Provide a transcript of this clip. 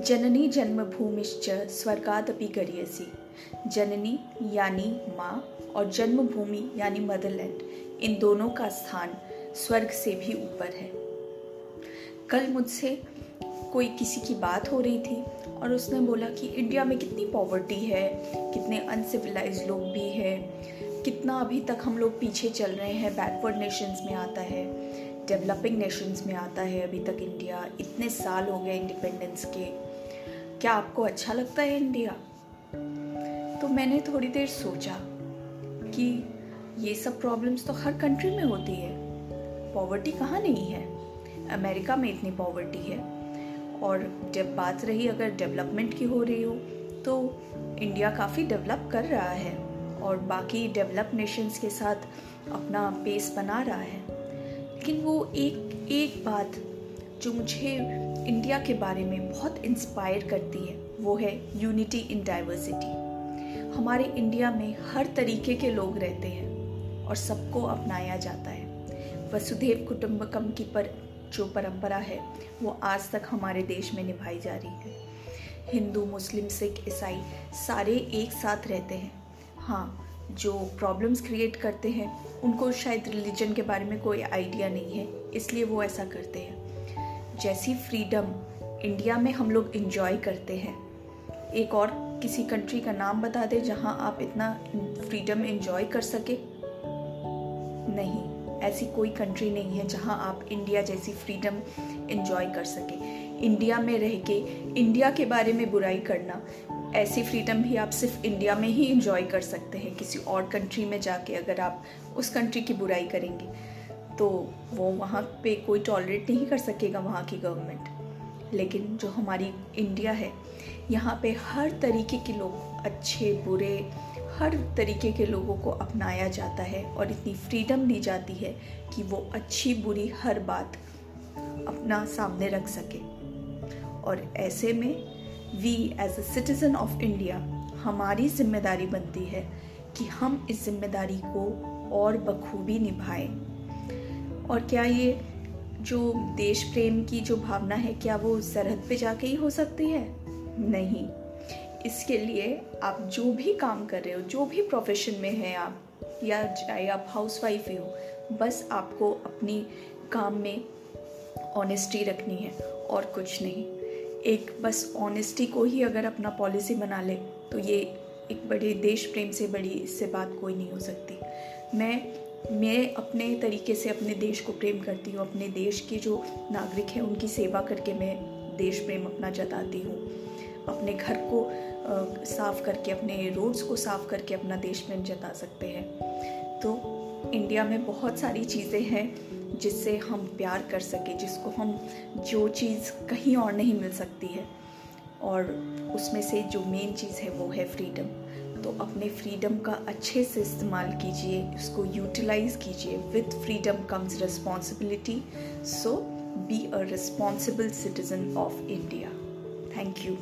जननी जन्मभूमिश्च स्वर्गादपि गरीयसी। जननी यानी माँ और जन्मभूमि यानी मदरलैंड, इन दोनों का स्थान स्वर्ग से भी ऊपर है। कल मुझसे कोई किसी की बात हो रही थी और उसने बोला कि इंडिया में कितनी पॉवर्टी है, कितने अनसिविलाइज लोग भी हैं, कितना अभी तक हम लोग पीछे चल रहे हैं, बैकवर्ड नेशंस में आता है, डेवलपिंग नेशंस में आता है अभी तक इंडिया, इतने साल हो गए इंडिपेंडेंस के। क्या आपको अच्छा लगता है इंडिया? तो मैंने थोड़ी देर सोचा कि ये सब प्रॉब्लम्स तो हर कंट्री में होती है। पॉवर्टी कहाँ नहीं है? अमेरिका में इतनी पॉवर्टी है। और जब बात रही अगर डेवलपमेंट की हो रही हो तो इंडिया काफ़ी डेवलप कर रहा है और बाकी डेवलप नेशंस के साथ अपना पेस बना रहा है। लेकिन वो एक एक बात जो मुझे इंडिया के बारे में बहुत इंस्पायर करती है, वो है यूनिटी इन डाइवर्सिटी हमारे इंडिया में हर तरीके के लोग रहते हैं और सबको अपनाया जाता है। वसुधैव कुटुंबकम की पर जो परंपरा है, वो आज तक हमारे देश में निभाई जा रही है। हिंदू, मुस्लिम, सिख, ईसाई सारे एक साथ रहते हैं। हाँ जो प्रॉब्लम्स क्रिएट करते हैं, उनको शायद रिलीजन के बारे में कोई आइडिया नहीं है, इसलिए वो ऐसा करते हैं। जैसी फ्रीडम इंडिया में हम लोग इन्जॉय करते हैं। एक और किसी कंट्री का नाम बता दें जहाँ आप इतना फ्रीडम इन्जॉय कर सके। नहीं, ऐसी कोई कंट्री नहीं है जहाँ आप इंडिया जैसी फ्रीडम इन्जॉय कर सके। इंडिया में रह के इंडिया के बारे में बुराई करना, ऐसी फ्रीडम भी आप सिर्फ़ इंडिया में ही इंजॉय कर सकते हैं। किसी और कंट्री में जाके अगर आप उस कंट्री की बुराई करेंगे। तो वो वहाँ पे कोई टॉलरेट नहीं कर सकेगा वहाँ की गवर्नमेंट लेकिन जो हमारी इंडिया है, यहाँ पे हर तरीके के लोग, अच्छे, बुरे, हर तरीके के लोगों को अपनाया जाता है और इतनी फ्रीडम दी जाती है कि वो अच्छी, बुरी हर बात अपना सामने रख सके। और ऐसे में we as a citizen of India हमारी ज़िम्मेदारी बनती है कि हम इस ज़िम्मेदारी को और बखूबी निभाएँ। और क्या ये जो देश प्रेम की जो भावना है, क्या वो सरहद पे जाके ही हो सकती है? नहीं। इसके लिए आप जो भी काम कर रहे हो, जो भी प्रोफेशन में हैं आप, या चाहे आप हाउस वाइफ ही हो बस आपको अपनी काम में ऑनेस्टी रखनी है और कुछ नहीं। एक, बस ऑनेस्टी को ही अगर अपना पॉलिसी बना ले तो ये एक बड़े देश प्रेम से बड़ी इससे बात कोई नहीं हो सकती। मैं मैं अपने तरीके से अपने देश को प्रेम करती हूँ, अपने देश के जो नागरिक हैं, उनकी सेवा करके मैं देश प्रेम अपना जताती हूँ। अपने घर को साफ़ करके, अपने रोड्स को साफ़ करके अपना देश प्रेम जता सकते हैं। तो इंडिया में बहुत सारी चीज़ें हैं जिससे हम प्यार कर सके, जिसको हम जो चीज़ कहीं और नहीं मिल सकती है। और उसमें से जो मेन चीज़ है वो है फ्रीडम तो अपने फ्रीडम का अच्छे से इस्तेमाल कीजिए, उसको यूटिलाइज कीजिए with freedom comes responsibility so be a responsible citizen of India thank you